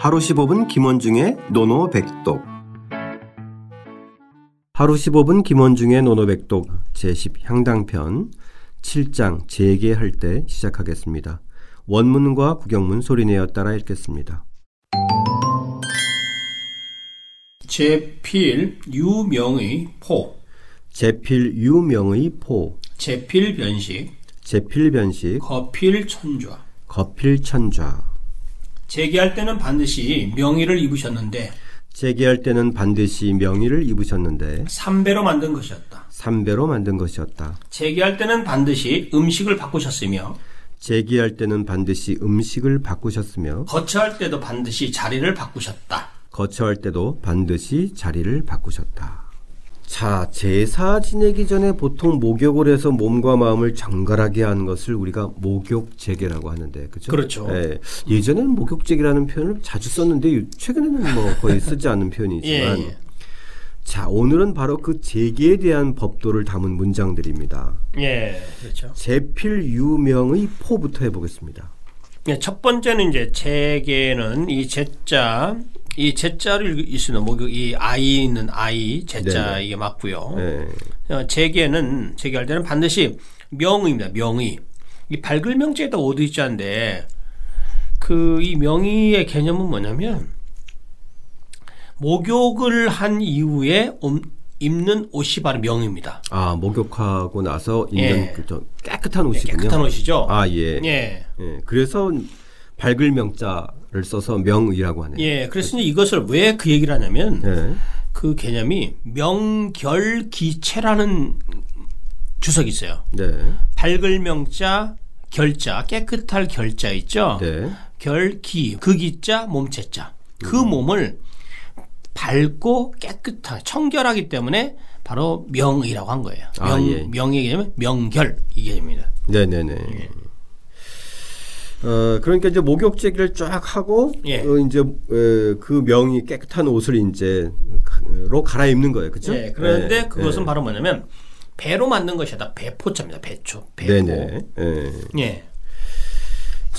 하루 15분 김원중의 논어백독. 하루 15분 김원중의 논어백독 제10 향당편 7장 재계할 때 시작하겠습니다. 원문과 국역문 소리내어 따라 읽겠습니다. 재필 유명의 포. 재필 유명의 포. 재필 변식. 재필 변식. 거필 천좌. 거필 천좌 재기할 때는 반드시 명의를 입으셨는데 재개할 때는 반드시 명의를 입으셨는데 삼배로 만든 것이었다. 삼배로 만든 것이었다. 재기할 때는 반드시 음식을 바꾸셨으며 재기할 때는 반드시 음식을 바꾸셨으며 거처할 때도 반드시 자리를 바꾸셨다. 거처할 때도 반드시 자리를 바꾸셨다. 자, 제사 지내기 전에 보통 목욕을 해서 몸과 마음을 정갈하게 하는 것을 우리가 목욕제계라고 하는데, 그죠? 그렇죠. 예, 예전에는 목욕제계라는 표현을 자주 썼는데, 최근에는 뭐 거의 쓰지 않는 표현이지만, 예, 예. 자, 오늘은 바로 그 제계에 대한 법도를 담은 문장들입니다. 예, 그렇죠. 제필 유명의 포부터 해보겠습니다. 예, 첫 번째는 이제 재계는 이 제자 이 제자를 있으면 목욕 이 아이 있는 아이 제자 네네. 이게 맞고요. 예, 어, 재계는 재계할 때는 반드시 명의입니다. 명의. 이 밝을 명제에다 않은데 그 이 명의의 개념은 뭐냐면 목욕을 한 이후에 옴- 입는 옷이 바로 명의입니다. 아, 목욕하고 나서 입는 예. 그좀 깨끗한 옷이군요. 깨끗한 옷이죠. 아, 예. 예. 예, 그래서 밝을 명자 를 써서 명의라고 하네요. 예. 그래서 이제 이것을 왜 그 얘기를 하냐면 예. 그 개념이 명결기체라는 주석이 있어요. 네. 밝을 명자, 결자, 깨끗할 결자 있죠. 네. 결기, 그 기자, 몸체자. 그 몸을 밝고 깨끗하게 청결하기 때문에 바로 명이라고 한 거예요. 아, 명, 예. 명의 개념은 명결 이 개념입니다. 네, 네, 네. 어, 그러니까 이제 목욕제기를 쫙 하고 예. 어, 이제 에, 그 명이 깨끗한 옷을 이제 로 갈아입는 거예요. 그렇죠? 예, 그런데 예, 그것은 예. 바로 뭐냐면 배로 만든 것이다. 배포자입니다. 배초. 배포. 네, 네. 예.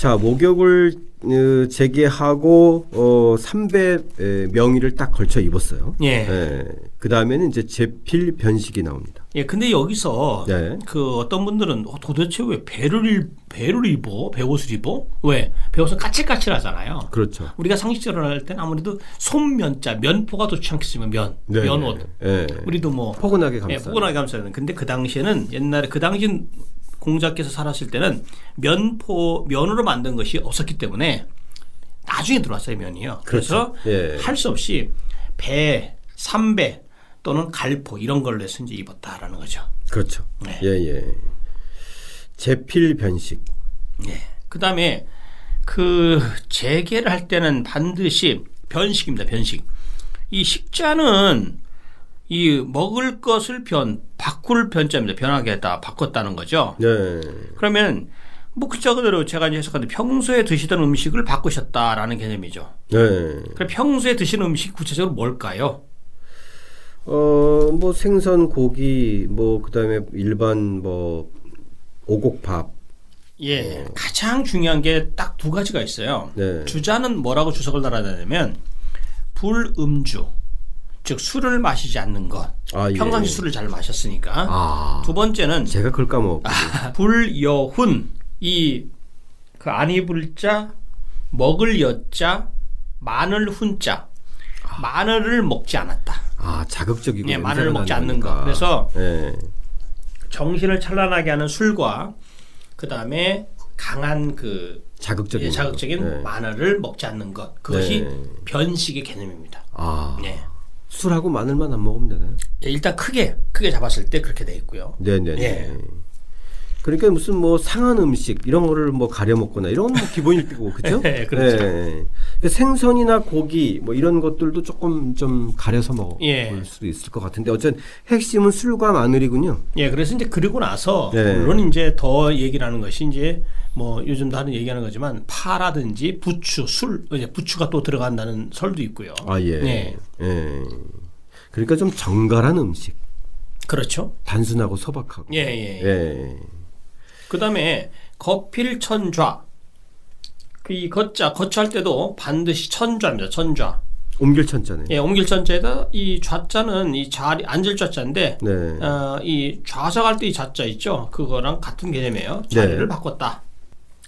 예. 자, 목욕을 어, 재개하고 어, 삼배 에, 명의를 딱 걸쳐 입었어요. 예. 그 다음에는 이제 제필 변식이 나옵니다. 예, 근데 여기서 네. 그 어떤 분들은 어, 도대체 왜 배를 입- 배를 입어? 배옷을 입어? 왜? 배옷은 까칠까칠하잖아요. 그렇죠. 우리가 상식적으로 할 때는 아무래도 손면자, 면포가 좋지 않겠으면 면, 네, 면옷. 네. 예. 우리도 뭐 포근하게 예, 감싸. 포근하게 감싸야 되는. 근데 그 당시에는 옛날에 그 당시 공자께서 살았을 때는 면포 면으로 만든 것이 없었기 때문에 나중에 들어왔어요 면이요. 그래서 그렇죠. 예. 할수 없이 배, 삼배 또는 갈포 이런 걸로 해서 이제 입었다라는 거죠. 그렇죠. 네. 예, 예. 제필 변식. 예. 그다음에 그 재개를 할 때는 반드시 변식입니다. 변식. 이 식자는 이 먹을 것을 변 바꿀 변자입니다. 변하게 했다 바꿨다는 거죠. 네. 그러면 뭐 글자 그대로 제가 이제 해석하는데 평소에 드시던 음식을 바꾸셨다라는 개념이죠. 네. 그럼 평소에 드시는 음식 구체적으로 뭘까요? 어, 뭐 생선, 고기, 뭐 그다음에 일반 뭐 오곡밥. 예, 가장 중요한 게 딱 두 가지가 있어요. 네. 주자는 뭐라고 주석을 달아내냐면 불음주, 즉 술을 마시지 않는 것. 아, 예. 평상시 술을 잘 마셨으니까. 아. 두 번째는 제가 그걸 까먹었고. 불여훈 이 그 안이 불자 먹을 여자 마늘 훈자 마늘을 먹지 않았다. 아, 자극적이고. 예, 마늘을 먹지 않는. 것. 그래서 예. 정신을 찬란하게 하는 술과 그 다음에 강한 그 자극적인. 예, 자극적인 네. 마늘을 먹지 않는 것 그것이 네. 변식의 개념입니다. 아. 네. 술하고 마늘만 안 먹으면 되나요? 예, 일단 크게 크게 잡았을 때 그렇게 돼 있고요. 네, 네, 네. 예. 그러니까 무슨 뭐 상한 음식 이런 거를 뭐 가려 먹거나 이런 건 뭐 기본일 거고 그죠? 예, 그렇죠. 예. 생선이나 고기 뭐 이런 것들도 조금 좀 가려서 먹을 예. 수도 있을 것 같은데 어쨌든 핵심은 술과 마늘이군요. 예, 그래서 이제 그리고 나서 네. 물론 이제 더 얘기를 하는 것이 이제 뭐 요즘도 하는 얘기하는 거지만 파라든지 부추, 술, 이제 부추가 또 들어간다는 설도 있고요. 아 예. 네. 예. 그러니까 좀 정갈한 음식, 그렇죠. 단순하고 소박하고. 예, 예. 예. 예. 그 다음에 거필천좌 이 거자 거처할 때도 반드시 천좌입니다. 천좌. 옮길 천자네. 예, 옮길 천자에다 이 좌자는 이 자리 앉을 좌자인데 네. 어, 이 좌석할 때 이 좌자 있죠. 그거랑 같은 개념이에요. 자리를 네. 바꿨다.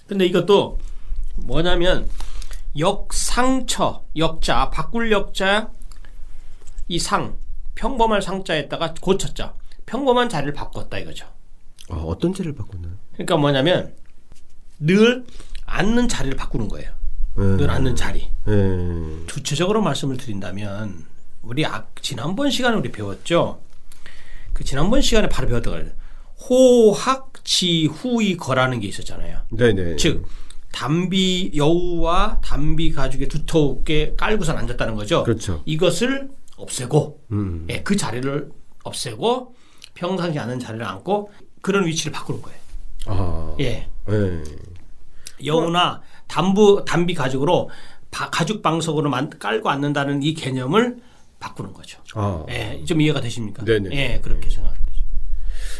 근데 이것도 뭐냐면 역상처 역자 바꿀 역자 이 상 평범할 상자에다가 고쳤자 평범한 자리를 바꿨다 이거죠. 아, 어떤 죄를 바꿨나요? 그러니까 뭐냐면 늘 앉는 자리를 바꾸는 거예요. 네. 늘 앉는 자리. 네. 구체적으로 말씀을 드린다면 우리 아, 지난번 시간에 우리 배웠죠. 그 지난번 시간에 바로 배웠던 거예요. 호학지후이 거라는 게 있었잖아요. 네네. 즉 담비 여우와 담비 가죽에 두텁게 깔고선 앉았다는 거죠. 그렇죠. 이것을 없애고 음. 예, 그 자리를 없애고 평상시 앉는 자리를 앉고 그런 위치를 바꾸는 거예요. 아. 예. 네. 여우나 담부 담비 가죽으로 바- 가죽 방석으로 만- 깔고 앉는다는 이 개념을 바꾸는 거죠. 아. 예, 좀 이해가 되십니까? 네네. 예, 그렇게 생각되죠.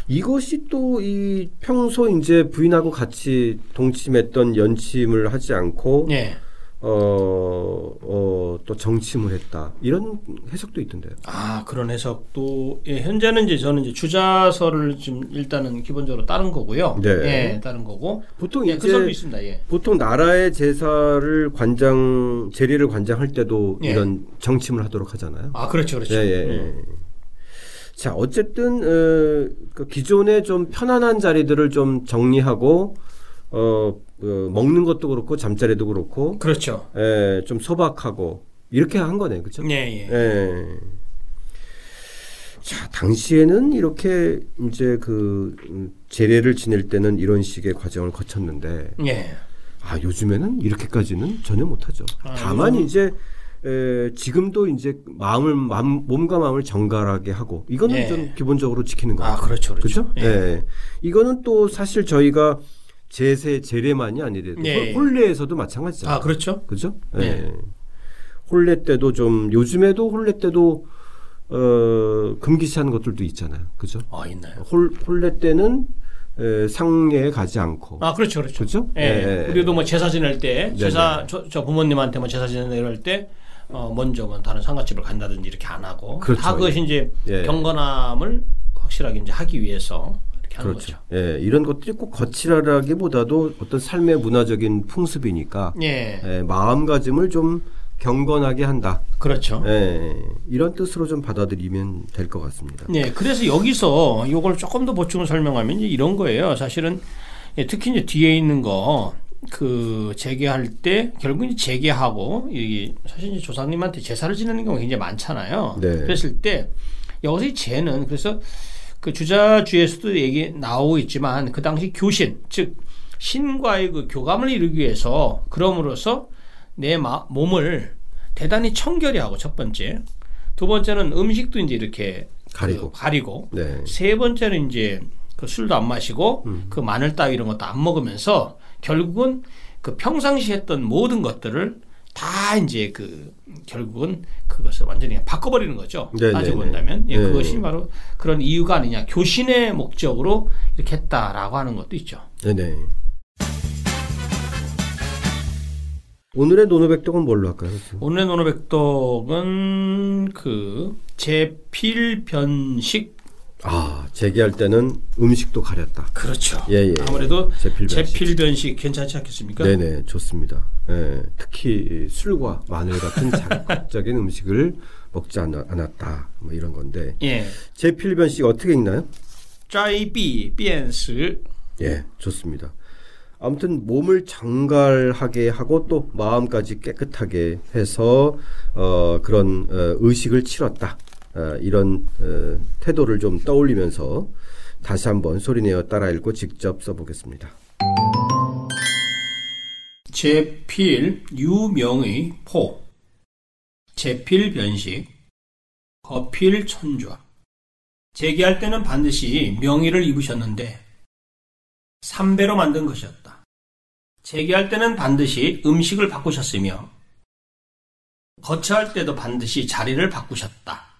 이것이 또 이 평소 이제 부인하고 같이 동침했던 연침을 하지 않고 예. 어, 어, 또 정침을 했다. 이런 해석도 있던데요. 아, 그런 해석도 예, 현재는 이제 저는 이제 주자서를 좀 일단은 기본적으로 따른 거고요. 네. 예, 따른 거고. 보통 예, 그 이제 있습니다. 예. 보통 나라의 제사를 관장 재리를 관장할 때도 예. 이런 정침을 하도록 하잖아요. 아, 그렇죠. 그렇죠. 예, 예, 예. 자, 어쨌든 어, 그 기존의 좀 편안한 자리들을 좀 정리하고 어, 어, 먹는 것도 그렇고 잠자리도 그렇고 그렇죠. 예, 좀 소박하고 이렇게 한 거네, 그렇죠? 예, 예. 예. 자, 당시에는 이렇게 이제 그 음, 제례를 지낼 때는 이런 식의 과정을 거쳤는데 예. 아, 요즘에는 이렇게까지는 전혀 못하죠. 아, 다만 요즘- 이제 에, 지금도 이제 마음을 마음, 몸과 마음을 정갈하게 하고 이거는 예. 좀 기본적으로 지키는 거 아, 같아요. 그렇죠. 그렇죠. 그죠? 예. 이거는 또 사실 저희가 제세 제례만이 아니래도 예, 예. 홀례에서도 마찬가지잖아요. 아, 그렇죠. 그죠? 예. 예. 홀례 때도 좀 요즘에도 홀례 때도 어 금기시하는 것들도 있잖아요. 그죠? 아, 있나요? 홀 홀례 때는 에, 상례에 가지 않고 아, 그렇죠. 그렇죠. 그죠? 예. 예, 예. 우리도 뭐 제사 지낼 때. 제사, 저, 저 부모님한테 뭐 제사 지낼 때, 어, 먼저 뭐 다른 상가집을 간다든지 이렇게 안 하고. 그렇죠. 다 그것이 이제 예. 경건함을 확실하게 이제 하기 위해서 이렇게 하는 그렇죠. 거죠. 예, 이런 것들이 꼭 거칠하기보다도 어떤 삶의 문화적인 풍습이니까 예. 예, 마음가짐을 좀 경건하게 한다. 그렇죠. 예, 이런 뜻으로 좀 받아들이면 될 것 같습니다. 네, 그래서 여기서 이걸 조금 더 보충을 설명하면 이제 이런 거예요. 사실은 예, 특히 이제 뒤에 있는 거. 그 재개할 때 결국 이제 재개하고 이 사실 이제 조상님한테 제사를 지내는 경우가 굉장히 많잖아요. 네. 그랬을 때 여기서 이 재는 그래서 그 주자주에서도 얘기 나오고 있지만 그 당시 교신 즉 신과의 그 교감을 이루기 위해서 그럼으로써 내 마, 몸을 대단히 청결히 하고 첫 번째 두 번째는 음식도 이제 이렇게 가리고. 그 가리고 네. 세 번째는 이제 그 술도 안 마시고 음. 그 마늘 따위 이런 것도 안 먹으면서 결국은 그 평상시 했던 모든 것들을 다 이제 그 결국은 그것을 완전히 바꿔버리는 거죠. 네, 따지고 네, 본다면 예, 네. 그것이 바로 그런 이유가 아니냐 교신의 목적으로 이렇게 했다라고 하는 것도 있죠. 네네. 오늘의 노노백독은 뭘로 할까요? 오늘의 노노백독은 그 제필변식 아 재기할 때는 음식도 가렸다. 그렇죠. 예, 예. 예. 아무래도 제필 변식. 괜찮지 않겠습니까? 네네 좋습니다. 예, 특히 술과 마늘 같은 자극적인 음식을 먹지 않, 않았다. 뭐 이런 건데. 예. 제필 변식 어떻게 읽나요? 짜이비 변스. 예, 좋습니다. 아무튼 몸을 장갈하게 하고 또 마음까지 깨끗하게 해서 어, 그런 어, 의식을 치렀다. 어, 이런 어, 태도를 좀 떠올리면서 다시 한번 소리내어 따라 읽고 직접 써보겠습니다. 제필 유명의 포 제필 변식 거필 천좌 재기할 때는 반드시 명의를 입으셨는데 삼배로 만든 것이었다. 재기할 때는 반드시 음식을 바꾸셨으며 거처할 때도 반드시 자리를 바꾸셨다.